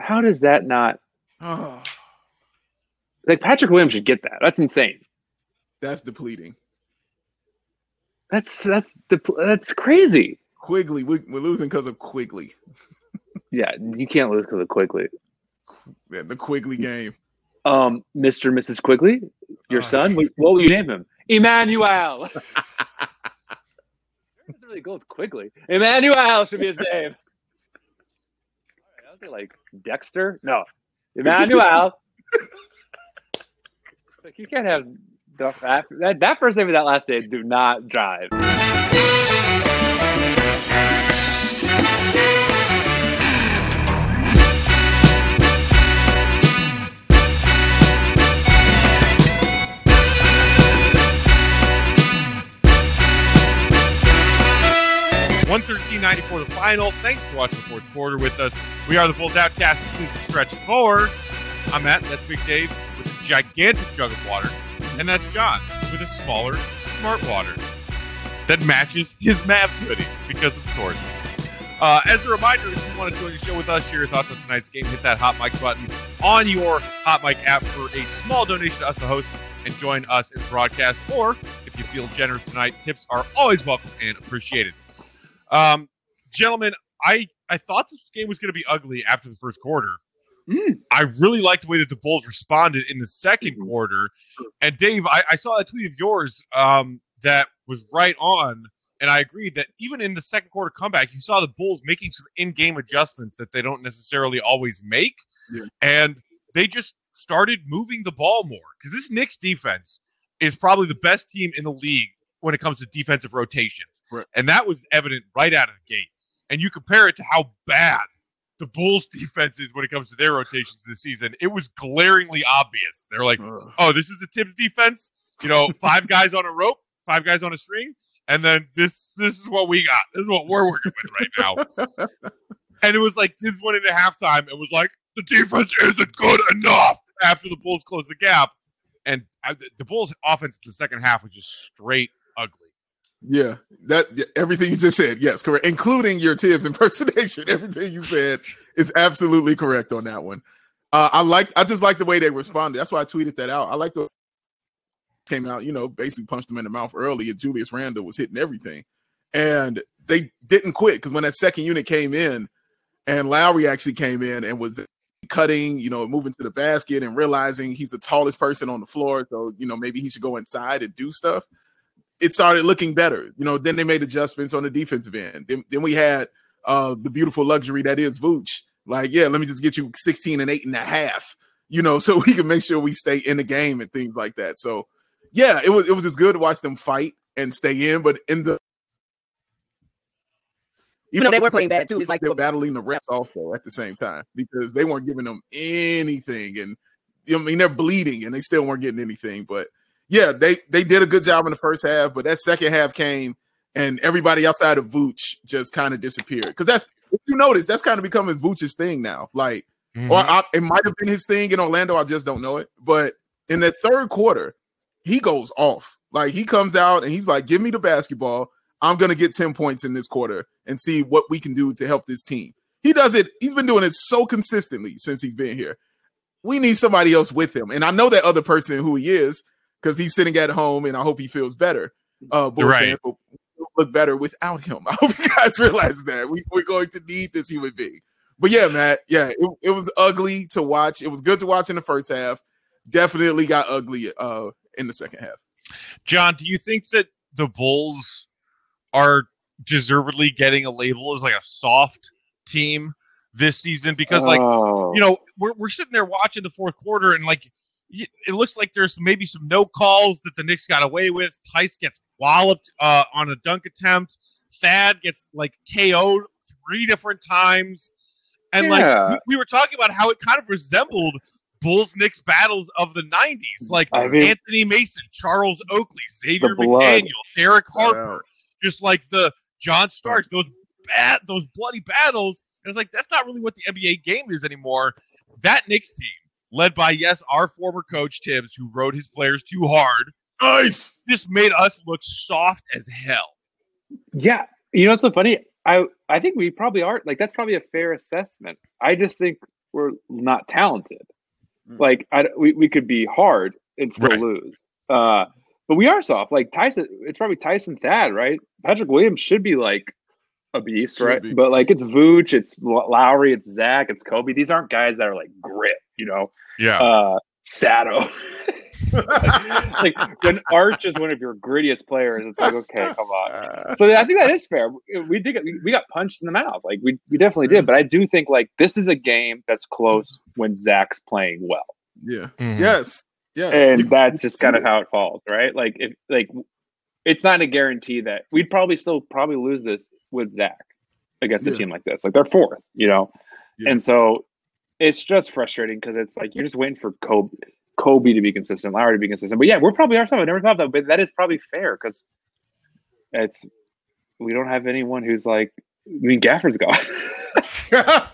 How does that not? Oh, Like Patrick Williams should get that. That's insane. that's depleting. That's that's the that's crazy. Quickley, we, we're losing because of Quickley. Yeah, you can't lose because of Quickley. Yeah, the Quickley game. Um, Mr. and Mrs. Quickley, your Oh. son. What, what will you name him? Immanuel. really go with Quickley. Immanuel should be his name. All right, I was like Dexter. No, Immanuel. like you can't have that that first name and that last name do not drive. One thirteen ninety four, the final. Thanks for watching the fourth quarter with us. We are the Bulls Outcast. This is the stretch four. I'm Matt. That's Big Dave with a gigantic jug of water, and that's John with a smaller smart water that matches his Mavs hoodie. Because of course. Uh, as a reminder, if you want to join the show with us, share your thoughts on tonight's game, hit that hot mic button on your hot mic app for a small donation to us, the hosts, and join us in broadcast. Or if you feel generous tonight, tips are always welcome and appreciated. Um, gentlemen, I I thought this game was going to be ugly after the first quarter. Mm. I really liked the way that the Bulls responded in the 2nd Mhm. quarter. And Dave, I, I saw that tweet of yours um, that was right on, and I agreed that even in the second quarter comeback, you saw the Bulls making some in-game adjustments that they don't necessarily always make, Yeah. and they just started moving the ball more because this Knicks defense is probably the best team in the league when it comes to defensive rotations, Right. and that was evident right out of the gate. And you compare it to how bad the Bulls defense is when it comes to their rotations this season, it was glaringly obvious. They're like, Ugh. oh, this is a Thibs defense. You know, five guys on a rope, five guys on a string, and then this this is what we got. This is what we're working with right now. and it was like Thibs went into halftime and was like, the defense isn't good enough after the Bulls closed the gap. And uh, the- the Bulls' offense in the second half was just straight ugly. Yeah, that everything you just said, yes, correct, including your Thibs impersonation. Everything you said is absolutely correct on that one. Uh, I like, I just like the way they responded. That's why I tweeted that out. I like the came out, you know, basically punched him in the mouth early, and Julius Randle was hitting everything, and they didn't quit because when that second unit came in, and Lauri actually came in and was cutting, you know, moving to the basket and realizing he's the tallest person on the floor, so you know maybe he should go inside and do stuff it started looking better. You know, then they made adjustments on the defensive end. Then, then we had uh the beautiful luxury that is Vooch. Like, yeah, let me just get you 16 and eight and a half, you know, so we can make sure we stay in the game and things like that. So yeah, it was it was just good to watch them fight and stay in, but in the Even though they were playing bad too, it's like they're battling the refs also at the same time because they weren't giving them anything, and I mean they're bleeding and they still weren't getting anything. But yeah, they they did a good job in the first half, but that second half came and everybody outside of Vooch just kind of disappeared because that's if you notice that's kind of become his Vooch's thing now. Like, or mm-hmm. I, it might have been his thing in Orlando, I just don't know it. But in the third quarter, he goes off. Like he comes out and he's like, "Give me the basketball." I'm going to get 10 points in this quarter and see what we can do to help this team. He does it. He's been doing it so consistently since he's been here. We need somebody else with him. And I know that other person who he is because he's sitting at home and I hope he feels better. Uh, Bulls Right. fans, but we'll look better without him. I hope you guys realize that. We, we're going to need this human being. But yeah, Matt, yeah, it, it was ugly to watch. It was good to watch in the first half. Definitely got ugly uh, in the second half. John, do you think that the Bulls are deservedly getting a label as like a soft team this season? Because like Oh. you know we're we're sitting there watching the fourth quarter and like y- it looks like there's maybe some no calls that the Knicks got away with. Theis gets walloped uh, on a dunk attempt. Thad gets like KO'd three different times, and like we, we were talking about how it kind of resembled Bulls Knicks battles of the '90s, like I mean- Anthony Mason, Charles Oakley, Xavier. McDaniel, Derek Harper Wow. just like the John Starks, those bad, those bloody battles. And it's like that's not really what the NBA game is anymore. That Knicks team, led by yes, our former coach Thibs, who rode his players too hard, Nice. just made us look soft as hell. Yeah, you know what's so funny? I I think we probably are like that's probably a fair assessment. I just think we're not talented. Mm. Like I, we we could be hard and still Right. lose. Uh, but we are soft. Like Tyson, it's probably Tyson Thad, right? Patrick Williams should be like a beast, Should right? be. But like it's Vooch, it's Lauri, it's Zach, it's Coby. These aren't guys that are like grit, you know. Yeah. Uh, Sato. like when Arch is one of your grittiest players, it's like okay, come on. Uh, So I think that is fair. We did get, we got punched in the mouth, like we we definitely did. But I do think like this is a game that's close when Zach's playing well, yeah. Mhm. Yes. Yes. and You- that's just kind of it. how it falls, right? Like if like it's not a guarantee that we'd probably still probably lose this with Zach against a team like this. Like they're fourth, you know, Yeah. and so it's just frustrating because it's like you're just waiting for Coby. Coby to be consistent, Lauri to be consistent, but yeah, we're probably are I never thought that, but that is probably fair because it's we don't have anyone who's like I mean Gafford's gone.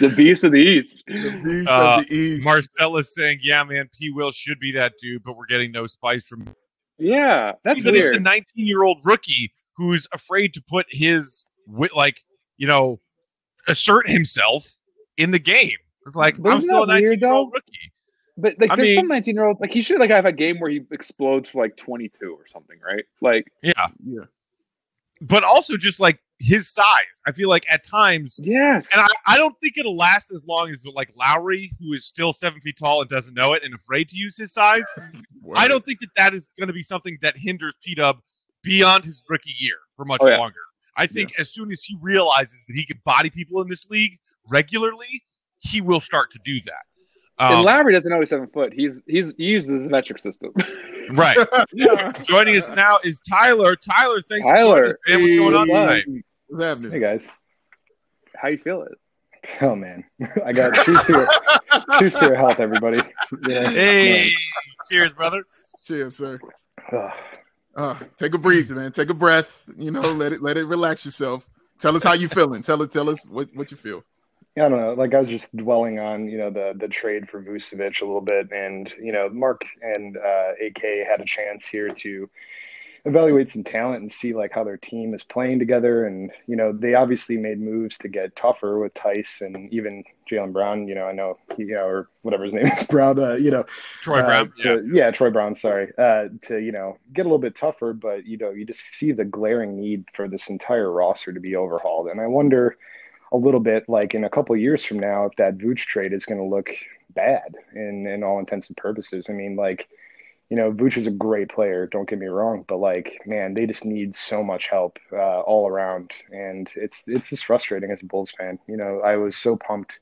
the beast of the east. the beast Uh, of the East. Marcella's saying, "Yeah, man, P. Will should be that dude, but we're getting no spice from Yeah, that's even if the weird. 19 year old rookie who's afraid to put his like you know assert himself in the game. It's like But I'm isn't still a that weird, 19 year old though? rookie. But like, I there's mean- some 19 year olds like he should like have a game where he explodes for like 22 or something, right? Like, Yeah, yeah. but also just like his size. I feel like at times, yes, and I, I don't think it'll last as long as like Lauri, who is still seven feet tall and doesn't know it and afraid to use his size. I don't think that that is going to be something that hinders P Dub beyond his rookie year for much Oh, yeah. longer. I think as soon as he realizes that he can body people in this league regularly, he will start to do that. and Um, Lauri doesn't know he's seven foot. He's he's he uses the metric system. right. Joining us now is Tyler. Tyler, thanks Tyler. for joining us, man. What's going on Hey. tonight? What's happening? Hey guys. How you feel it? Oh man. I got cheers to your cheers to your health, everybody. You know, Hey, cheers, brother. Cheers, sir. Uh, take a breath, man. Take a breath. You know, let it let it relax yourself. Tell us how you feeling. Tell us tell us what, what you feel. Yeah, I don't know. Like I was just dwelling on, you know, the the trade for Vucevic a little bit, and you know, Mark and uh, AK had a chance here to evaluate some talent and see like how their team is playing together, and you know, they obviously made moves to get tougher with Theis and even Jalen Brown. You know, I know he, you know, or whatever his name is, Brown. Uh, you know, Troy uh, Brown. Yeah. to- yeah, Troy Brown. Sorry, uh, to you know get a little bit tougher, but you know you just see the glaring need for this entire roster to be overhauled, and I wonder a little bit like in a couple of years from now if that Vooch trade is going to look bad in in all intents and purposes. I mean, like you know, Vooch is a great player. Don't get me wrong, but like man, they just need so much help uh, all around, and it's it's just frustrating as a Bulls fan. You know, I was so pumped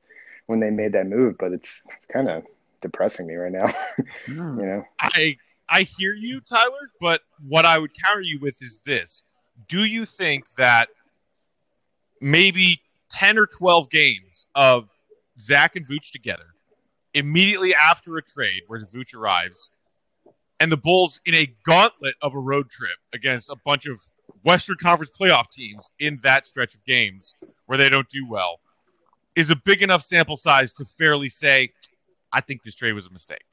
when they made that move, but it's it's kind of depressing me right now. you know. I I hear you, Tyler, but what I would counter you with is this. Do you think that maybe 10 or 12 games of Zach and Vooch together immediately after a trade where Vooch arrives and the Bulls in a gauntlet of a road trip against a bunch of Western Conference playoff teams in that stretch of games where they don't do well is a big enough sample size to fairly say, I think this trade was a mistake.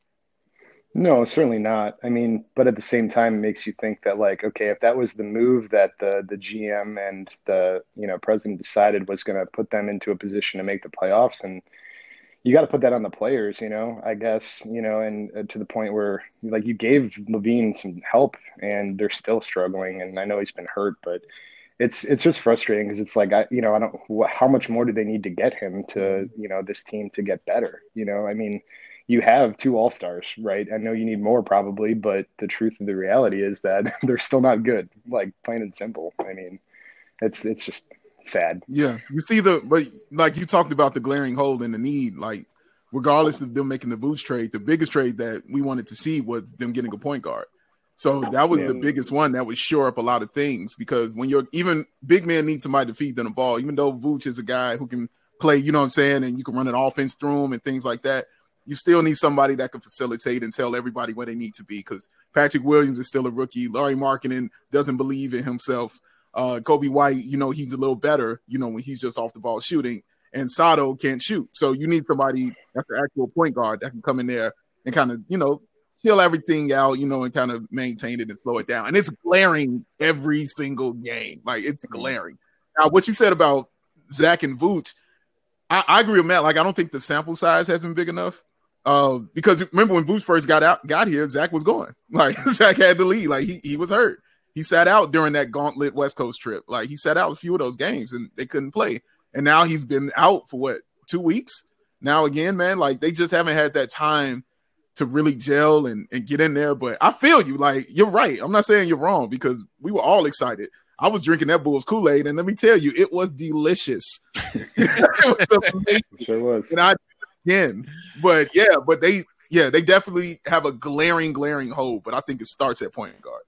No, certainly not. I mean, but at the same time, it makes you think that like, okay, if that was the move that the the GM and the you know president decided was going to put them into a position to make the playoffs, and you got to put that on the players, you know. I guess you know, and uh, to the point where like you gave LaVine some help, and they're still struggling. And I know he's been hurt, but it's it's just frustrating because it's like I you know I don't wh- how much more do they need to get him to you know this team to get better? You know, I mean you have two all stars, right? I know you need more probably, but the truth of the reality is that they're still not good. Like plain and simple. I mean, it's it's just sad. Yeah, you see the but like you talked about the glaring hole in the need. Like, regardless of them making the boost trade, the biggest trade that we wanted to see was them getting a point guard. So that was the biggest one that would shore up a lot of things because when you're even big man needs somebody to feed them the ball, even though Vooch is a guy who can play, you know what I'm saying, and you can run an offense through him and things like that. You still need somebody that can facilitate and tell everybody where they need to be because Patrick Williams is still a rookie. Lauri Markkanen doesn't believe in himself. Uh, Coby White, you know, he's a little better, you know, when he's just off the ball shooting. And Sato can't shoot. So you need somebody that's an actual point guard that can come in there and kind of, you know, chill everything out, you know, and kind of maintain it and slow it down. And it's glaring every single game. Like it's glaring. Now, what you said about Zach and Vooch, I, I agree with Matt. Like, I don't think the sample size has been big enough. Uh, because remember when Vooch first got out, got here, Zach was going. Like Zach had the lead. Like he, he was hurt. He sat out during that gauntlet West Coast trip. Like he sat out a few of those games and they couldn't play. And now he's been out for what two weeks? Now again, man, like they just haven't had that time to really gel and, and get in there. But I feel you. Like you're right. I'm not saying you're wrong because we were all excited. I was drinking that Bulls Kool Aid, and let me tell you, it was delicious. it was. Sure was. And I again, but yeah, but they yeah they definitely have a glaring glaring hole. But I think it starts at point guard.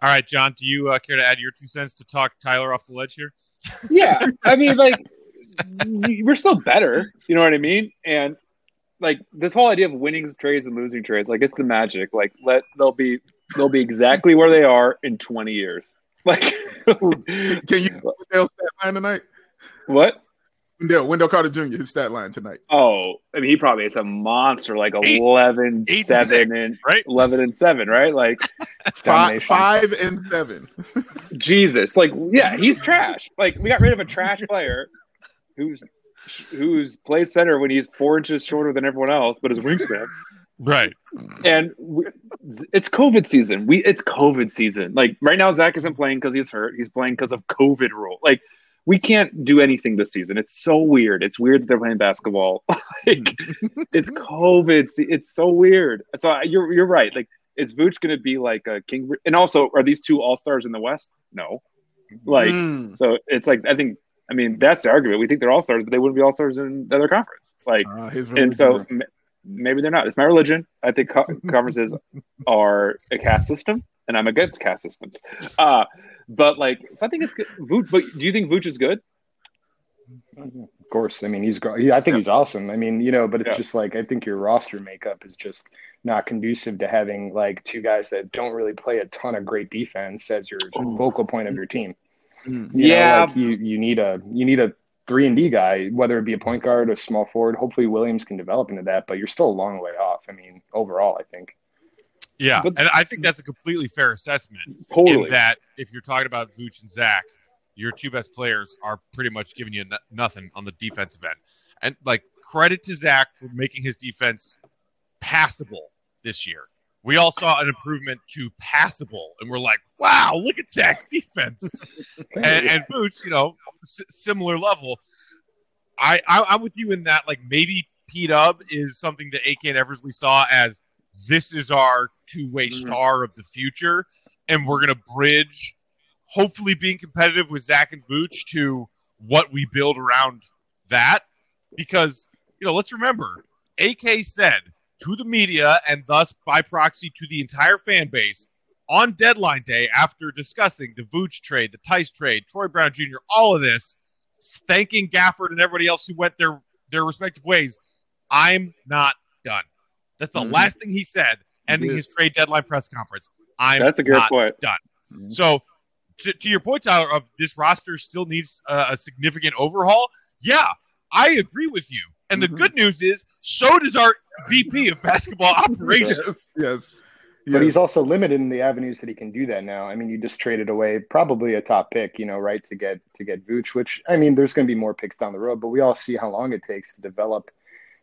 All right, John, do you uh, care to add your two cents to talk Tyler off the ledge here? Yeah, I mean, like we're still better. You know what I mean? And like this whole idea of winning trades and losing trades, like it's the magic. Like let they'll be they'll be exactly where they are in 20 years. Like, Can you Wendell stat line tonight? what? Wendell, Wendell Carter Jr. his stat line tonight. Oh, I mean, he probably is a monster, like Eight- 11, eight and 7, six, and right? 11 and 7, right? Like, Five, five and seven. Jesus. Like, yeah, he's trash. Like, we got rid of a trash player who's who's plays center when he's four inches shorter than everyone else, but his wingspan. Right. And we, it's COVID season. We it's COVID season. Like right now, Zach isn't playing because he's hurt. He's playing because of COVID rule. Like we can't do anything this season. It's so weird. It's weird that they're playing basketball. like it's COVID. It's so weird. So you're you're right. Like is Vooch going to be like a king? And also, are these two all stars in the West? No. Like Mm. so, it's like I think. I mean, that's the argument. We think they're all stars, but they wouldn't be all stars in the other conference. Like Uh, and so m- maybe they're not. It's my religion. I think co- conferences are a caste system, and I'm against caste systems. Uh, but like, so I think it's good. Vooch, but do you think Vooch is good? Of course, I mean he's. gr- he- I think he's awesome. I mean, you know, but it's Yeah. just like I think your roster makeup is just not conducive to having like two guys that don't really play a ton of great defense as your Ooh. focal point of your team. Mm. You know, Yeah. like you you need a you need a three and D guy, whether it be a point guard, a small forward. Hopefully, Williams can develop into that, but you're still a long way off. I mean, overall, I think. Yeah, But- and I think that's a completely fair assessment. Totally. In that, if you're talking about Vooch and Zach, your two best players are pretty much giving you no- nothing on the defensive end. And like credit to Zach for making his defense passable this year. We all saw an improvement to passable, and we're like, "Wow, look at Zach's defense." and, and Boots, you know, s- similar level. I, I I'm with you in that like maybe P Dub is something that AK and Eversley saw as this is our two way Mhm. star of the future, and we're gonna bridge, hopefully being competitive with Zach and Vooch to what we build around that, because you know let's remember AK said to the media and thus by proxy to the entire fan base on deadline day after discussing the Vooch trade, the Theis trade, Troy Brown Jr., all of this, thanking Gafford and everybody else who went their their respective ways. I'm not done. That's the Mhm. last thing he said, ending his trade deadline press conference. I'm That's a good not point. so, to, to your point, Tyler, of this roster still needs a, a significant overhaul. Yeah, I agree with you. And the Mhm. good news is, so does our VP of basketball operations. yes, yes. But he's also limited in the avenues that he can do that now. I mean, you just traded away probably a top pick, you know, right, to get to get Vooch, which I mean, there's going to be more picks down the road, but we all see how long it takes to develop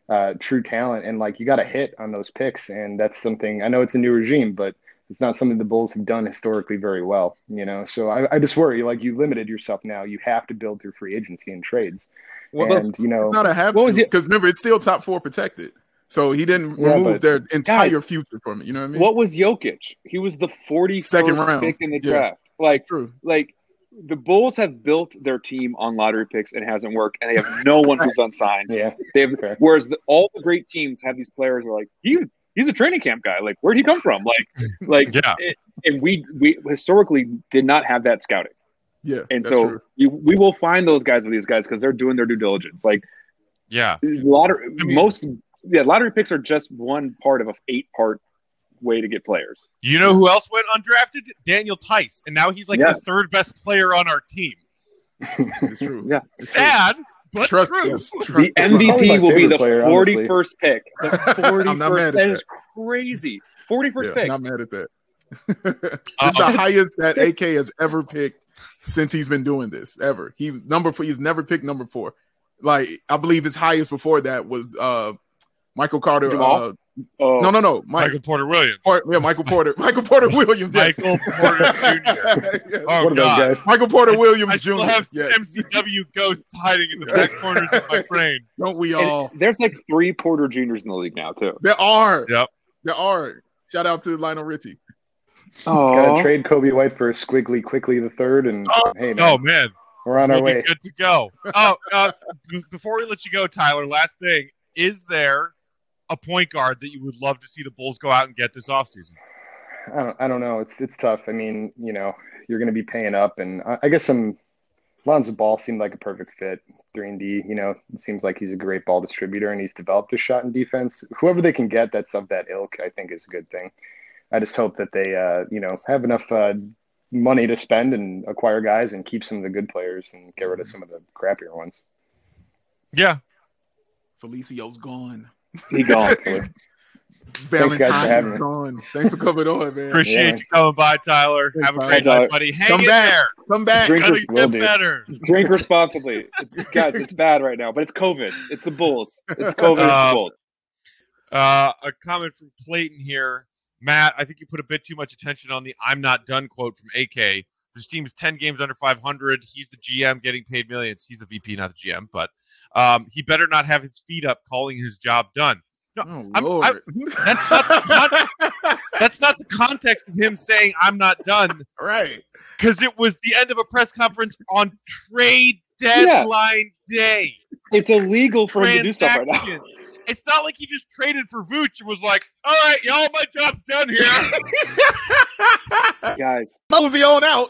uh, true talent, and like you got to hit on those picks, and that's something. I know it's a new regime, but it's not something the Bulls have done historically very well, you know. So I, I just worry, like you limited yourself now. You have to build through free agency and trades, Well, that's and you know, not a have What was it- because remember it's still top four protected. So he didn't Yeah, remove their entire future from it. You know what I mean? What was Jokic? He was the 42nd Second round. pick in the Yeah. draft. Like, True. like the Bulls have built their team on lottery picks and it hasn't worked, and they have no one who's unsigned. yeah, They have, Okay. whereas the, all the great teams have these players who are like, he, he's a training camp guy. Like, where'd he come from? Like, like, Yeah. it- and we we historically did not have that scouting, Yeah. and that's so true. you, we will find those guys with these guys because they're doing their due diligence. Like, Yeah. lottery, I mean- most yeah, lottery picks are just one part of a eight part way to get players. You know who else went undrafted? Daniel Theis. And now he's like Yeah. the third best player on our team. It's true. Yeah. It's true. Sad, but Trust, true. yes, The the MVP will be the 41st pick. The I'm not 41st. mad at That is that. crazy. 41st Yeah, pick. not mad at that. It's the highest that AK has ever picked since he's been doing this ever. He number four, he's never picked number four. Like I believe his highest before that was uh Michael Carter. Jamal? Uh, Oh, no, no, no, Mike, Michael Porter Williams. Por- yeah, Michael Porter, Michael Porter Williams, yes. Michael Porter Jr. Yes. Oh those God. guys? Michael Porter I- Williams I still Jr. have Yes. MCW ghosts hiding in the back corners of my brain. Don't we and all? there's like three Porter Juniors in the league now too. There are. Yep. There are. Shout out to Lionel Richie. Oh, Got to trade Coby White for Squiggly quickly the third, and Oh. hey, man, Oh man, we're on our we'll be way. good to go. Oh, uh, before we let you go, Tyler, last thing: is there a point guard that you would love to see the Bulls go out and get this offseason? I don't, I don't know. It's it's tough. I mean, you know, you're going to be paying up, and I, I guess some Lonzo Ball seemed like a perfect fit. Three and D. You know, it seems like he's a great ball distributor, and he's developed a shot in defense. Whoever they can get that's of that ilk, I think, is a good thing. I just hope that they, uh, you know, have enough uh, money to spend and acquire guys and keep some of the good players and get rid of some of the crappier ones. Yeah, Felicio's gone. He gone. Valentine having is gone. Thanks for coming on, man. appreciate Yeah. you coming by, Tyler. Have a Thanks, great night, buddy. Hang Come in back. there. Come back. Drink- Gotta Drinkers get better. Drink responsibly, guys. It's bad right now, but it's COVID. It's the Bulls. It's COVID. it's Uh, the Bulls. Uh, a comment from Clayton here. Matt, I think you put a bit too much attention on the I'm not done quote from AK. This team is 10 games under 500. He's the GM getting paid millions. He's the VP, not the GM, but um, he better not have his feet up calling his job done. Oh, I'm- Lord. That's not the That's not the context of him saying I'm not done right. because it was the end of a press conference on trade deadline day. It's illegal for him to do stuff right now. Transaction. It's not like he just traded for Vooch and was like, "All right, y'all, my job's done here." Guys, Mosey on out.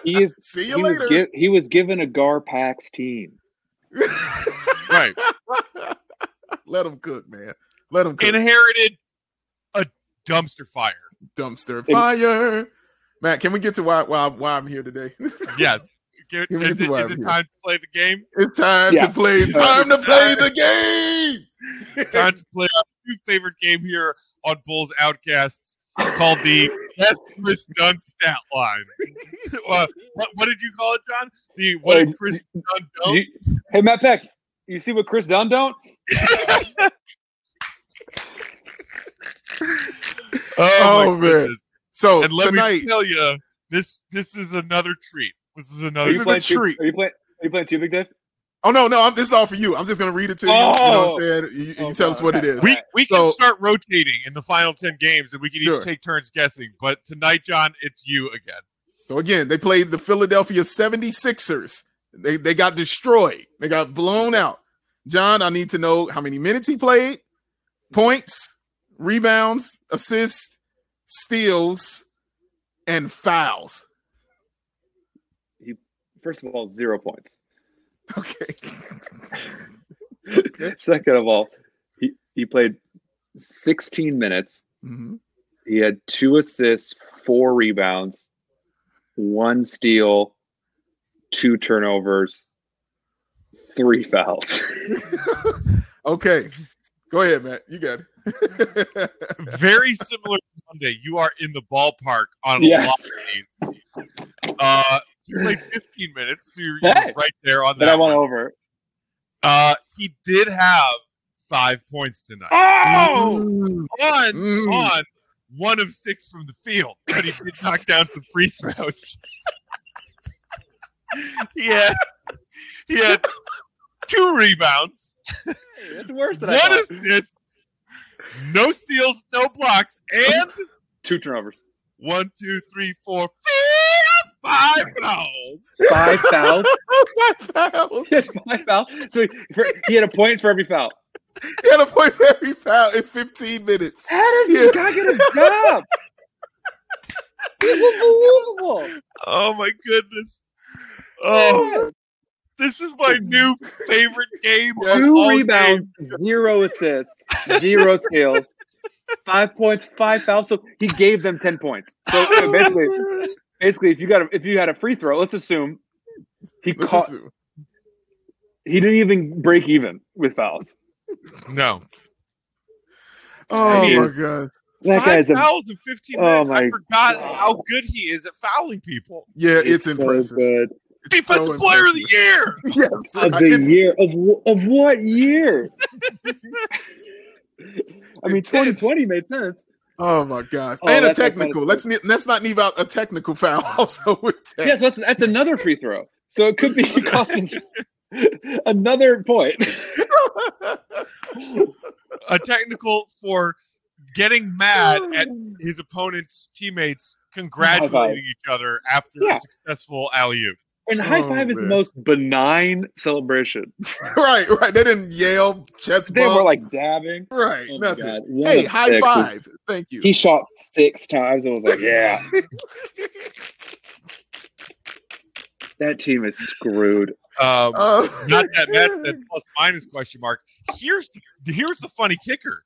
he is. See He you was, later. gi- he was given a Gar Garpax team. Right. Let them cook, man. Let them cook. Inherited a dumpster fire. Dumpster It- fire. Matt, can we get to why why, why I'm here today? Yes. Give- Give Is the it, vibe is it here. time to play the game? it's time Yeah. to play. Time to play the game. Time to play our new favorite game here on Bulls Outcasts called the Best Kris Dunn Stat Line. Uh, what, what did you call it, John? The what did Uh, Kris Dunn Did don't? you- hey, Matt Peck, you see what Kris Dunn don't? Oh, Oh, man. goodness. So And let tonight, me tell you, this this is another treat. This is another This you is a playing two, treat. Are you playing? Are you playing two big Dave? oh no, no, I'm, this is all for you. I'm just gonna read it to you. you know Oh. what I'm oh! saying? You, you Oh, tell us what okay. it is. We we can start rotating in the final ten games, and we can each Sure. take turns guessing. But tonight, John, it's you again. So again, they played the Philadelphia 76ers. They they got destroyed. They got blown out. John, I need to know how many minutes he played, points, rebounds, assists, steals, and fouls. He First of all, zero points. Okay. Second of all, he, he played 16 minutes. Mhm. He had two assists, four rebounds, one steal, two turnovers, three fouls. Okay. Go ahead, Matt. You got it. Very similar to Monday. You are in the ballpark on a Yes. lot of these. Uh, you played 15 minutes, so you're, you're right there on That that. I went one. over. Uh, he did have five points tonight. Oh! Mm, On mm. on one of six from the field, but he did knock down some free throws. he had he had two rebounds, Hey, that's worse than I one thought. assist, no steals, no blocks, and Two turnovers. one, two, three, four, five fouls. Five fouls. five Fouls. He five fouls. So he, for, he had a point for every foul. He had a point for every foul in 15 minutes. How does Yeah. this guy get a job? He's unbelievable. Oh my goodness. Oh, this is my new favorite game. Two rebounds, games. zero assists, zero steals, five points, five fouls. So he gave them ten points. So basically, basically, if you got a, if you had a free throw, let's assume he Let's caught. assume. He didn't even break even with fouls. No. Oh I mean- my god. That Five guy's a fouls in 15 Oh minutes. I forgot God. how good he is at fouling people. Yeah, it's, so impressive. good. Defensive so player of the year. Yes, Of right. the year of of what year? I mean, 2020 made sense. Oh my gosh! Oh, and a technical. kind of- let's let's not leave out a technical foul also with that. Yes, that's that's another free throw. So it could be costing another point. A technical for getting mad at his opponent's teammates congratulating each other after Yeah. a successful alley oop. And high Oh, five is the most benign celebration. right, right. They didn't yell, chest They bump. were like dabbing. right, Oh nothing. Hey, high six was- five. Thank you. He shot six times and was like, "Yeah, that team is screwed." Um, Uh, not that Matt said plus minus question mark. Here's the here's the funny kicker.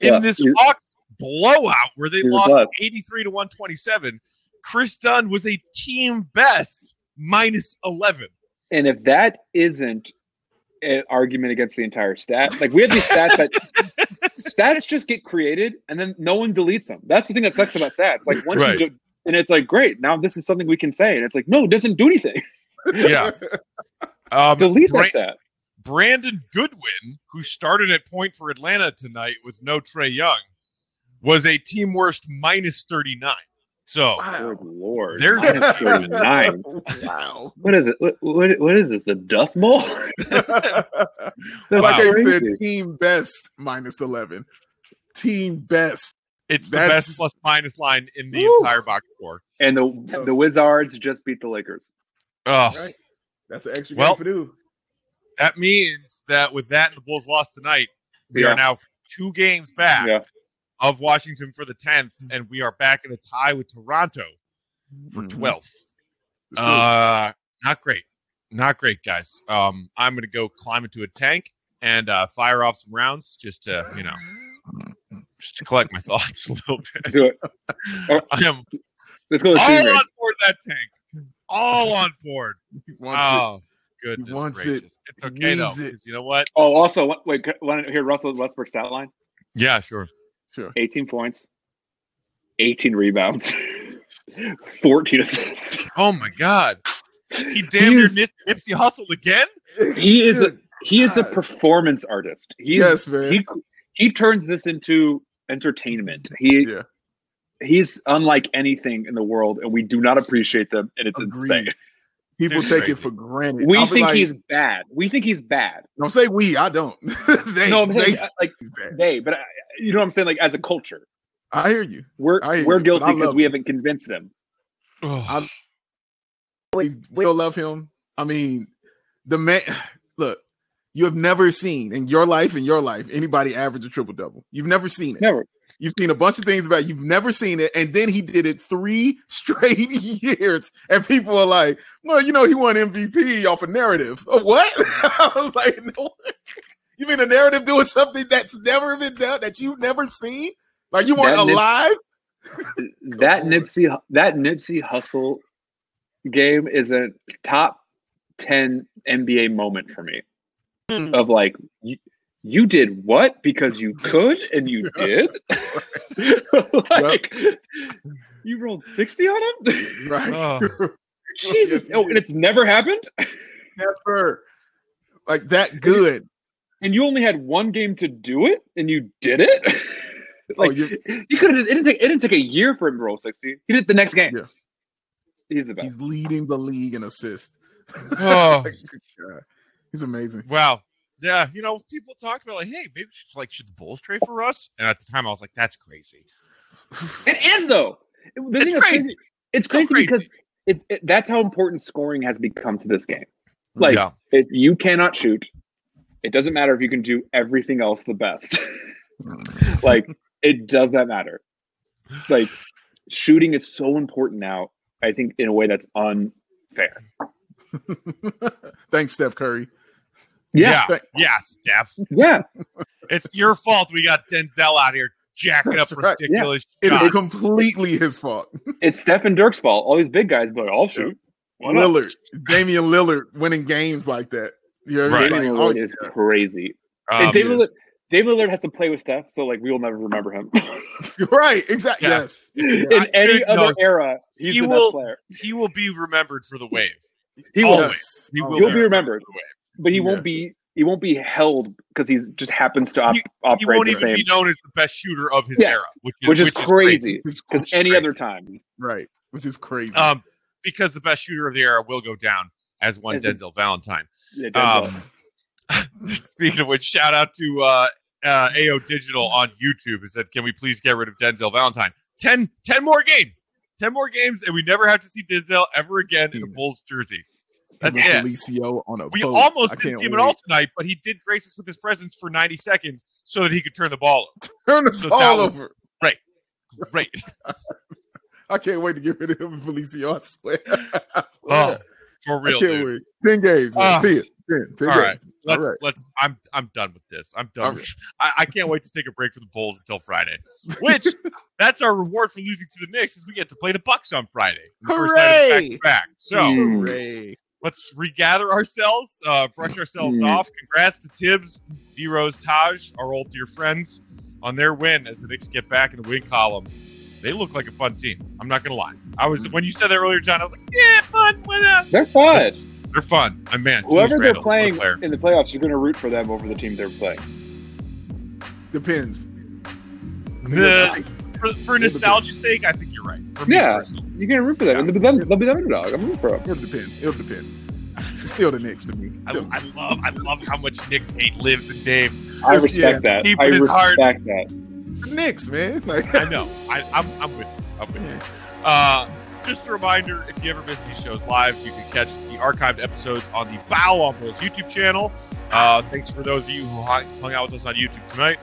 In Yes, this you're- Hawks blowout where they lost 83 to 127, Kris Dunn was a team best minus 11. And if that isn't an argument against the entire stat, like we have these stats that stats just get created and then no one deletes them. That's the thing that sucks about stats. Like once Right. you do, and it's like great, now this is something we can say, and it's like no, it doesn't do anything. Yeah. Um, Delete Bra- that stat. Brandon Goodwin, who started at point for Atlanta tonight with no Trae Young, was a team worst minus 39. So Good lord, There's- minus 39. wow. What is it? What, what, what is this? The Dust Bowl? That's like I said, team best minus eleven. Team best. it's the best plus minus line in the Woo. entire box score. And the the Wizards just beat the Lakers. Oh, Right. That's an extra Well, game for do. that means that with that and the Bulls lost tonight, we Yeah. are now two games back Yeah. Of Washington for the 10th, and we are back in a tie with Toronto for Mhm. 12th. It's true. Uh, not great. Not great, guys. Um, I'm going to go climb into a tank and uh, fire off some rounds just to, you know, just to collect my thoughts a little bit. Do it. I am Let's go all on range. board that tank. All on board. Wants it. Oh, goodness wants it. gracious. It's okay, though, it. you know what? Oh, also, wait, want to hear Russell Westbrook's stat line? Yeah, sure. Sure. 18 points, 18 rebounds, 14 assists. Oh, my God. He damn near He's- Nip- Nipsey hustled again? He is a, he is a performance artist. He's, Yes, man. he he turns this into entertainment. He Yeah. he's unlike anything in the world, and we do not appreciate them, and it's Agreed. insane. People Dude's take crazy. it for granted. We I'll think like, he's bad. We think he's bad. Don't say we. I don't. they, no, I'm they, saying, uh, like he's bad. they, but I, you know what I'm saying. Like as a culture, I hear you. we're hear we're you, guilty because we haven't convinced them. Oh, We still love him. I mean, the man. Look, you have never seen in your life, in your life, anybody average a triple double. You've never seen it. Never. You've seen a bunch of things about. it. You've never seen it, and then he did it three straight years, and people are like, "Well, you know, he won MVP off a narrative." Oh, what? I was like, "No, you mean a narrative doing something that's never been done that you've never seen? Like you weren't That Nip- alive?" that on. Nipsey that Nipsey Hussle game is a top ten NBA moment for me. Hmm. Of like you, you did what because you could and you did. like you rolled sixty on him. Right? Oh. Jesus! Oh, and it's never happened. never like that good. And you only had one game to do it, and you did it. Oh, like oh, you, you could have. It didn't take. It didn't take a year for him to roll sixty. He did it the next game. Yeah. He's the best. he's leading the league in assists. Oh. Good He's amazing. Wow. Yeah, you know, people talked about like, hey, maybe should, like should the Bulls trade for Russ? And at the time, I was like, that's crazy. It is though. The It's thing that's crazy. It's So crazy, crazy. because it, it, that's how important scoring has become to this game. Like yeah, if you cannot shoot, it doesn't matter if you can do everything else the best. Mm. like it does not matter. Like shooting is so important now. I think in a way that's unfair. Thanks, Steph Curry. yeah, Th- yeah, Steph. yeah. It's your fault we got Denzel out here jacking up That's right. ridiculous It is shots. completely his fault. It's Steph and Dirk's fault. All these big guys, but I'll shoot. Why not? Lillard, Damian Lillard winning games like that. You know, Right. Damian like, oh, Lillard is crazy. Um, and David, yes. Lillard, David Lillard has to play with Steph, so like we will never remember him. right, exactly. Yeah. Yes. In I- any no, other era, he's he the will- best player. He will be remembered for the wave. He will, Yes. He Oh, will He'll be remembered. for but he Yeah. won't be. He won't be held because he just happens to op- He operate won't the even same, be known as the best shooter of his Yes, era, which is, which is crazy. Because any crazy. other time. right, which is crazy. Um, because the best shooter of the era will go down as one As a- Denzel Valentine. Yeah. Um, speaking of which, shout out to uh, uh, AO Digital on YouTube who said, "Can we please get rid of Denzel Valentine? 10, 10 more games, ten more games, and we never have to see Denzel ever again in a Bulls jersey." That's it. Felicio on a We boat. almost I didn't see him at all tonight, but he did grace us with his presence for 90 seconds so that he could turn the ball Turn the So ball over. Right. Right. I can't wait to get rid of him Felicio. I swear. I Oh, swear. for I real, can't dude. wait. Ten games. man. Ah. ten. Ten. Ten All games. right. Let's right. let's. I'm I'm done with this. I'm done. All with- I, I can't wait to take a break from the Bulls until Friday. Which that's our reward for losing to the Knicks is we get to play the Bucks on Friday. the first night of the Hooray! back-to-back. So. Hooray. let's regather ourselves, uh, brush ourselves Mm. off. Congrats to Thibs, D Rose, Taj, our old dear friends, on their win as the Knicks get back in the win column. They look like a fun team. I'm not gonna lie. I was hmm. when you said that earlier, John. I was like, yeah, fun. Why not? They're fun. They're fun. I'm man. Whoever Julius they're Randle, what a playing player. in the playoffs, you're going to root for them over the team they're playing. Depends. The, for, for nostalgia's sake, I think you're right. For me Yeah. personally. You're going to root for them. And they'll be, them, they'll be the underdog. I'm rooting for them. It'll depend. It'll depend. It's still the Knicks to me. I, I love I love how much Knicks hate lives in Dave. I respect yeah. that. Deep I in his heart. respect that. Knicks, man. Like I know. I, I'm I'm with you. I'm with you. Uh, just a reminder, if you ever miss these shows live, you can catch the archived episodes on the Bow on Bulls YouTube channel. Uh, thanks for those of you who hung out with us on YouTube tonight.